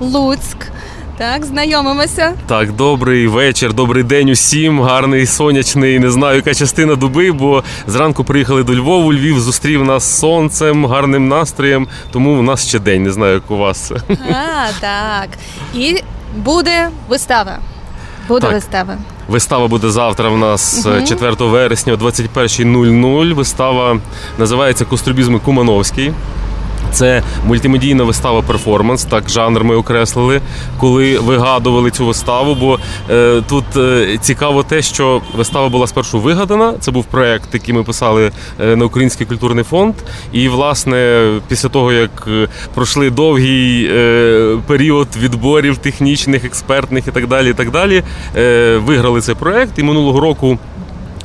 Луцьк. Так, знайомимося. Так, добрий вечір, добрий день усім. Гарний сонячний. Не знаю, яка частина доби, бо зранку приїхали до Львову. Львів зустрів нас сонцем, гарним настроєм. Тому у нас ще день. Не знаю, як у вас. А, так. І буде вистава. Буде Так. вистава. Вистава буде завтра. В нас е, 4 вересня о 21.00. Вистава називається Кострубізм Кумановський. Це мультимедійна вистава перформанс, так жанр ми окреслили, коли вигадували цю виставу. Бо е, тут е, цікаво те, що вистава була спершу вигадана. Це був проект, який ми писали е, на Український культурний фонд. І, власне, після того, як е, пройшли довгий е, період відборів технічних, експертних і так далі, і так далі, е, виграли цей проект. І минулого року.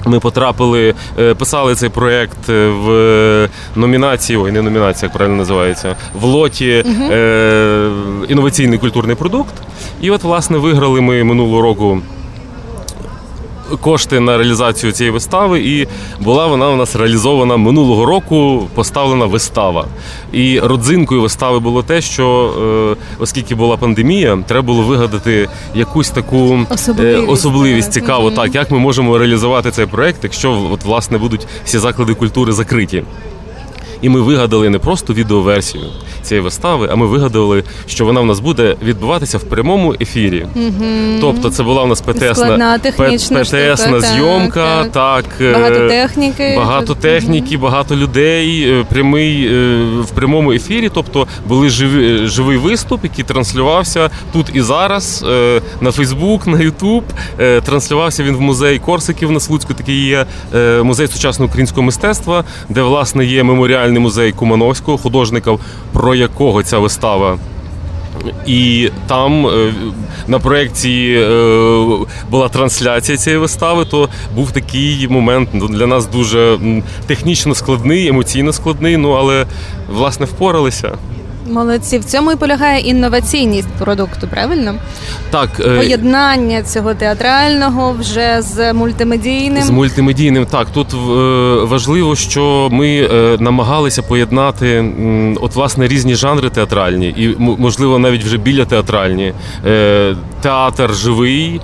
Ми потрапили, е, писали цей проєкт е, в номінації, ой, не номінація, як правильно називається, в лоті е, інноваційний культурний продукт. І от, власне, виграли ми минулого року кошти на реалізацію цієї вистави, і була вона у нас реалізована минулого року, поставлена вистава. І родзинкою вистави було те, що е, оскільки була пандемія, треба було вигадати якусь таку е, Особливість, особливість так. так як ми можемо реалізувати цей проект, якщо от власне будуть всі заклади культури закриті. І ми вигадали не просто відеоверсію цієї вистави, а ми вигадали, що вона в нас буде відбуватися в прямому ефірі. Тобто, це була у нас ПТСна, ПТСна так, зйомка, так. так, е, Багато техніки. Багато техніки, багато людей, е, прямий е, в прямому ефірі. Тобто були живі, живий виступ, який транслювався тут і зараз на Фейсбук, на Ютуб. Транслювався він в музей Корсиків на Слуцьку. Такий є музей сучасного українського мистецтва, де власне є меморіальний музей Кумановського, художника, про якого ця вистава. І там е, на проєкції е, була трансляція цієї вистави, то був такий момент ну, для нас дуже технічно складний, емоційно складний, ну але власне впоралися. Молодці. В цьому і полягає інноваційність продукту, правильно? Так, е, Поєднання цього театрального вже з мультимедійним. З мультимедійним так тут е, важливо, що ми е, намагалися поєднати от власне різні жанри театральні, і можливо навіть вже біля театральні. Театр живий,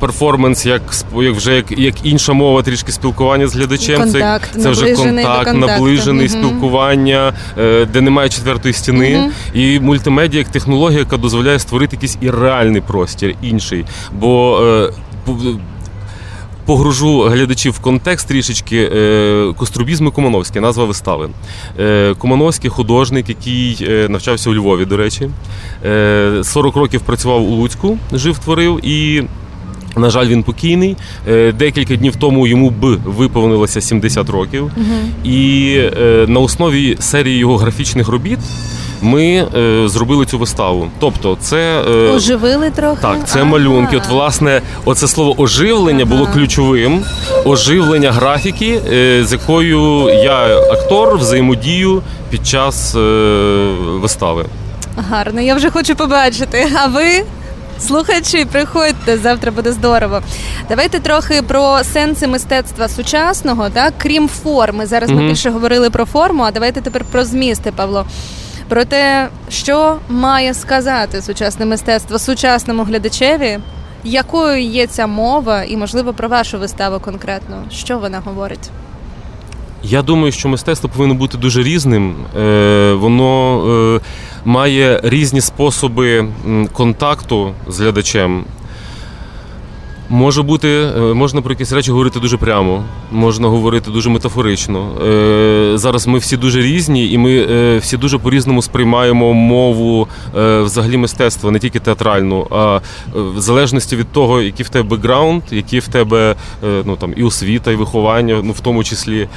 перформанс, як як вже як, як інша мова, трішки спілкування з глядачем. Контакт, це, це вже контакт, наближений Мгм. спілкування, де немає четвертої стіни. І мультимедіа як технологія, яка дозволяє створити якийсь і реальний простір, інший. Бо е, Погружу глядачів в контекст трішечки е, Кострубізм і Кумановський, назва вистави. Е, Кумановський художник, який е, навчався у Львові, до речі. Е, 40 років працював у Луцьку, жив, творив і. На жаль, він покійний. Е, Декілька днів тому йому б виповнилося 70 років. І е, на основі серії його графічних робіт ми е, зробили цю виставу. Тобто, це е, Оживили трохи. так, це малюнки. От власне, оце слово оживлення було ключовим. Оживлення графіки, е, з якою я актор взаємодію під час е, вистави. Гарно, я вже хочу побачити. А ви, слухачі, приходьте, завтра буде здорово. Давайте трохи про сенси мистецтва сучасного, так? крім форми. Зараз ми Мгм. більше говорили про форму, а давайте тепер про змісти, Павло. Про те, що має сказати сучасне мистецтво сучасному глядачеві, якою є ця мова, і, можливо, про вашу виставу конкретно. Що вона говорить? Я думаю, що мистецтво повинно бути дуже різним. Е, воно е, має різні способи контакту з глядачем. Може бути, е, можна про якісь речі говорити дуже прямо, можна говорити дуже метафорично. Е, Зараз ми всі дуже різні, і ми е, всі дуже по-різному сприймаємо мову взагалі мистецтва, не тільки театральну, а в залежності від того, який в тебе бекграунд, які в тебе ну там і освіта, і виховання, ну в тому числі,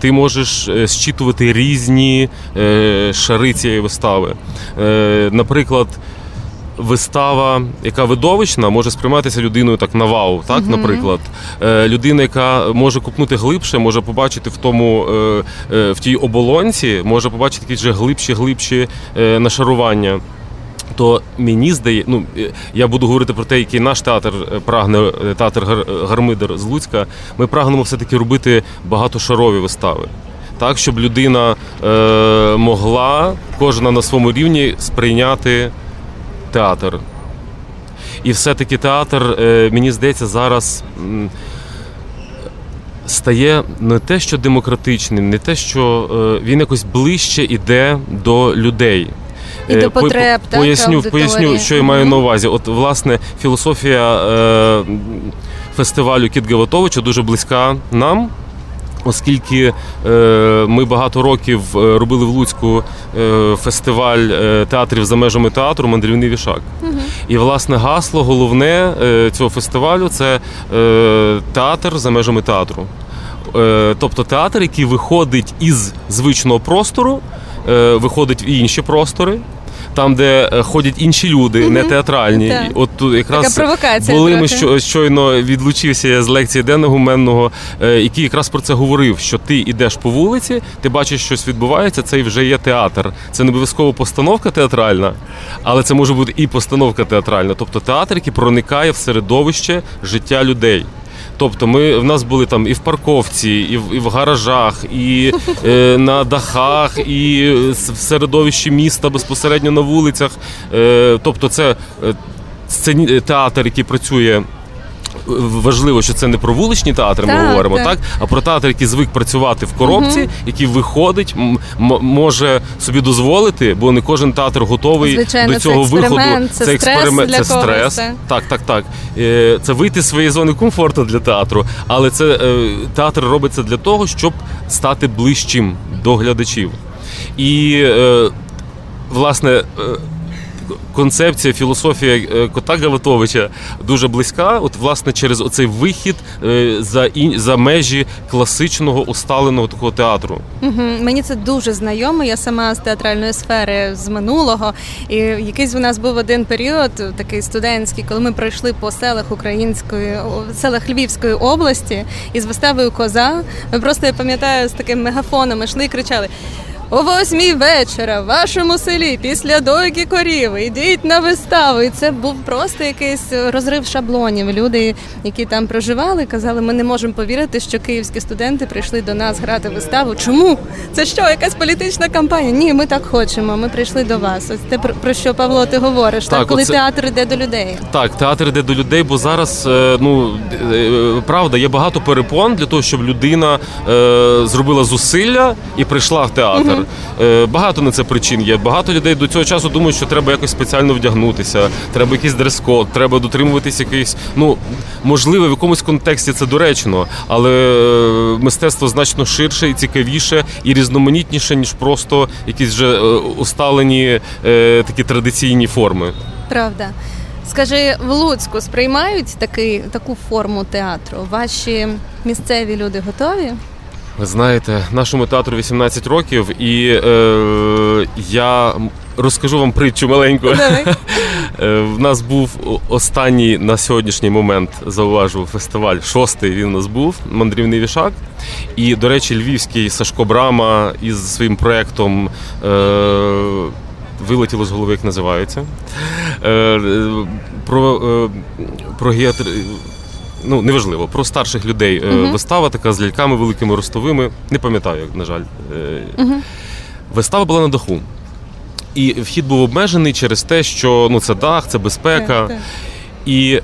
ти можеш зчитувати різні шари цієї вистави. Наприклад вистава, яка видовищна, може сприйматися людиною так на вау, так, наприклад. Е, людина, яка може купнути глибше, може побачити в тому, е, е, в тій оболонці, може побачити якісь вже глибші, глибші е, нашарування. То мені здає, ну е, я буду говорити про те, який наш театр е, прагне, театр Гар- Гармидер з Луцька. Ми прагнемо все-таки робити багатошарові вистави. Так, щоб людина е, могла кожна на своєму рівні сприйняти театр. І все-таки театр, е, мені здається, зараз стає не те, що демократичним, не те, що е, він якось ближче іде до людей. І до потреб, так, поясню, поясню, що я маю на увазі. От, власне, філософія е, фестивалю Кіт Гаватовича дуже близька нам оскільки е, ми багато років е, робили в Луцьку е, фестиваль театрів за межами театру Мандрівний вішак. Угу. І власне гасло головне цього фестивалю це театр за межами театру. Тобто театр, який виходить із звичного простору, виходить в інші простори там, де е, ходять інші люди, угу. не театральні. Так. От тут якраз провокація були ми що щойно відлучився я з лекції Дена Гуменного, е, який якраз про це говорив: що ти йдеш по вулиці, ти бачиш, щось відбувається. Це вже є театр. Це не обов'язково постановка театральна, але це може бути і постановка театральна, тобто театр, який проникає в середовище життя людей. Тобто, ми в нас були там і в парковці, і в і в гаражах, і е, на дахах, і в середовищі міста безпосередньо на вулицях. Е, Тобто, це е, сцені театр, який працює важливо, що це не про вуличні театри, так, ми говоримо, так. так а про театр, який звик працювати в коробці, угу. який виходить, м- може собі дозволити, бо не кожен театр готовий Звичайно, до цього це виходу. Це, це експеримент, це стрес. Так, так, так. Е, це вийти з своєї зони комфорту для театру, але це е, театр робиться для того, щоб стати ближчим до глядачів. І е, власне концепція, філософія е, кота Гаватовича дуже близька. От, власне, через оцей вихід е, за ін... за межі класичного усталеного такого театру. Угу. Мені це дуже знайомо. Я сама з театральної сфери з минулого. І якийсь у нас був один період, такий студентський, коли ми пройшли по селах української селах Львівської області із виставою Коза. Ми просто я пам'ятаю з таким мегафоном йшли і кричали. О восьмій вечора в вашому селі після дойки корів йдіть на виставу. І це був просто якийсь розрив шаблонів. Люди, які там проживали, казали, ми не можемо повірити, що київські студенти прийшли до нас грати виставу. Чому? Це що, якась політична кампанія? Ні, ми так хочемо. Ми прийшли до вас. Ось те про що Павло ти говориш, так, так коли оце... театр йде до людей. Так, театр йде до людей, бо зараз е, ну е, правда є багато перепон для того, щоб людина е, зробила зусилля і прийшла в театр. Е, багато на це причин є. Багато людей до цього часу думають, що треба якось спеціально вдягнутися, треба якийсь дрес-код, треба дотримуватись якийсь. Ну можливо, в якомусь контексті це доречно, але е, мистецтво значно ширше і цікавіше і різноманітніше, ніж просто якісь вже е, усталені такі традиційні форми. Правда. Скажи, в Луцьку сприймають такий, таку форму театру? Ваші місцеві люди готові? Ви знаєте, нашому театру 18 років, і е, я розкажу вам притчу маленьку. Давай. Е, в нас був останній на сьогоднішній момент зауважу фестиваль. Шостий він у нас був мандрівний вішак. І, до речі, львівський Сашко Брама із своїм проєктом. Е, Вилетіло з голови, як називається. Е, про е, про геатр ну неважливо, про старших людей uh вистава така з ляльками великими ростовими. Не пам'ятаю, на жаль. uh Вистава була на даху. І вхід був обмежений через те, що ну це дах, це безпека. Yeah, і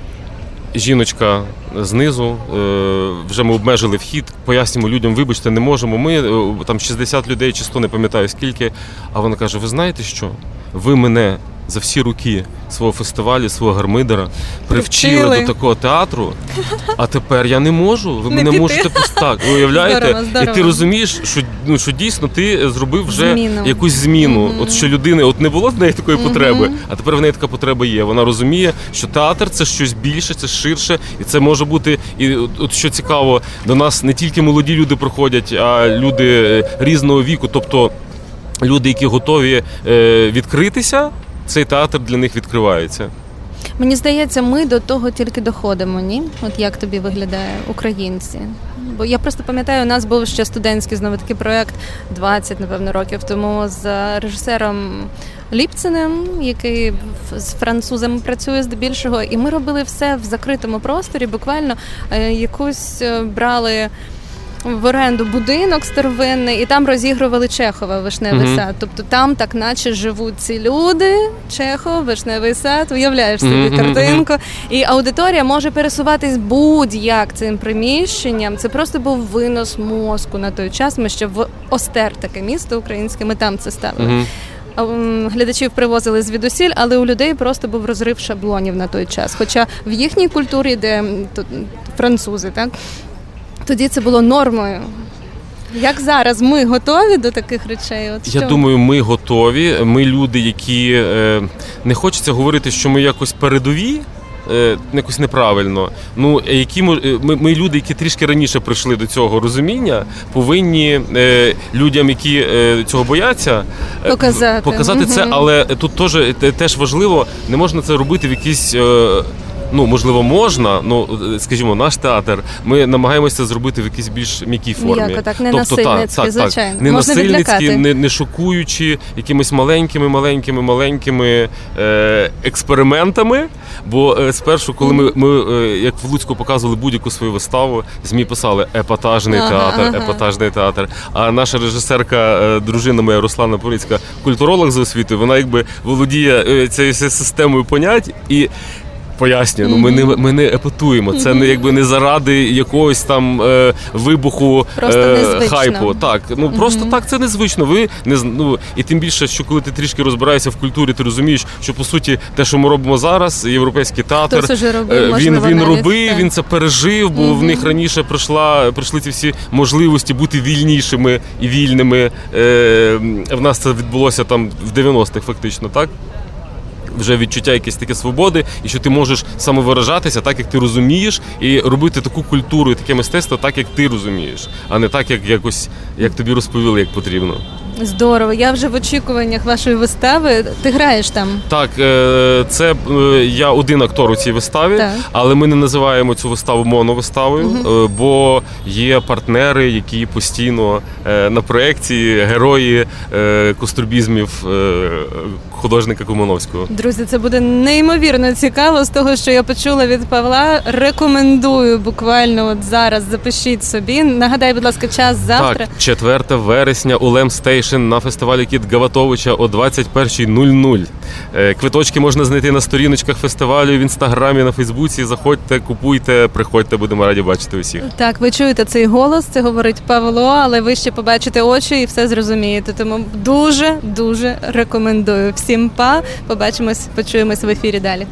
жіночка знизу е, вже ми обмежили вхід, пояснюємо людям, вибачте, не можемо. Ми там 60 людей, чи 100, не пам'ятаю скільки. А вона каже: Ви знаєте що? Ви мене за всі роки свого фестивалю, свого гармидера привчили Привчили. до такого театру. А тепер я не можу. Ви не мене піти. можете так, ви уявляєте? Здорово, здорово. І ти розумієш, що ну що дійсно ти зробив вже зміну. якусь зміну. От що людини, от не було в неї такої потреби, а тепер в неї така потреба є. Вона розуміє, що театр це щось більше, це ширше, і це може бути. І от що цікаво, до нас не тільки молоді люди приходять, а люди е, різного віку, тобто. Люди, які готові е, відкритися цей театр для них відкривається. Мені здається, ми до того тільки доходимо, ні? От як тобі виглядає українці? Бо я просто пам'ятаю, у нас був ще студентський знову такий проект 20, напевно, років тому з режисером Ліпциним, який з французами працює здебільшого, і ми робили все в закритому просторі. Буквально е, якусь е, брали в оренду будинок старовинний, і там розігрували Чехова вишневий Мгм. сад. Тобто там так, наче живуть ці люди. Чехов, вишневий сад. Уявляєш собі мгм, картинку. І аудиторія може пересуватись будь-як цим приміщенням. Це просто був винос мозку на той час. Ми ще в Остер таке місто українське. Ми там це ставили. М, Глядачів привозили звідусіль, але у людей просто був розрив шаблонів на той час. Хоча в їхній культурі, де тут, французи, так тоді це було нормою. Як зараз ми готові до таких речей? От Я думаю, ми готові. Ми люди, які е, не хочеться говорити, що ми якось передові. е, Якось неправильно. Ну е, які е, ми, ми люди, які трішки раніше прийшли до цього розуміння, повинні е, людям, які е, цього бояться, Показати. показати це. Але тут теж теж важливо, не можна це робити в якісь. е, Ну, можливо, можна, ну е, скажімо, наш театр. Ми намагаємося зробити в якійсь більш м'якій формі. М'яко, так, не тобто, насильницьки, звичайно. Не Можна насильницькі, не, не шокуючи якимись маленькими, маленькими, маленькими е, експериментами. Бо е, спершу, коли ми, ми е, як в Луцьку показували будь-яку свою виставу, змі писали епатажний Ага, театр, ага. епатажний театр. А наша режисерка, е, дружина моя Руслана Порицька, культуролог за освітою, вона якби володіє е, цією системою понять і. Пояснюю, ну ми не ми не епатуємо. Це не якби не заради якогось там е, вибуху е, хайпу. Так, ну просто так це незвично. Ви не ну і тим більше, що коли ти трішки розбираєшся в культурі, ти розумієш, що по суті те, що ми робимо зараз, європейський театр, робив, е, він він навіть, робив, так. він це пережив, бо в них раніше прийшла прийшли ці всі можливості бути вільнішими і вільними. Е, в нас це відбулося там в 90-х, фактично, так. Вже відчуття якесь таке свободи, і що ти можеш самовиражатися так, як ти розумієш, і робити таку культуру і таке мистецтво так, як ти розумієш, а не так, як якось як тобі розповіли, як потрібно. Здорово. Я вже в очікуваннях вашої вистави. Ти граєш там. Так, е, це е, я один актор у цій виставі, Так. але ми не називаємо цю виставу моновиставою, е, бо є партнери, які постійно на проєкції герої кострубізмів художника Комоновського. Друзі, це буде неймовірно цікаво з того, що я почула від Павла. Рекомендую буквально от зараз. Запишіть собі. Нагадай, будь ласка, час завтра. Так, 4 вересня у LEM Station на фестивалі Кіт Гаватовича о 21.00. Е, Квиточки можна знайти на сторіночках фестивалю в інстаграмі, на Фейсбуці. Заходьте, купуйте, приходьте, будемо раді бачити усіх. Так, ви чуєте цей голос, це говорить Павло, але ви ще побачите очі і все зрозумієте. Тому дуже дуже рекомендую. Всім па. Побачимось, почуємось в ефірі далі.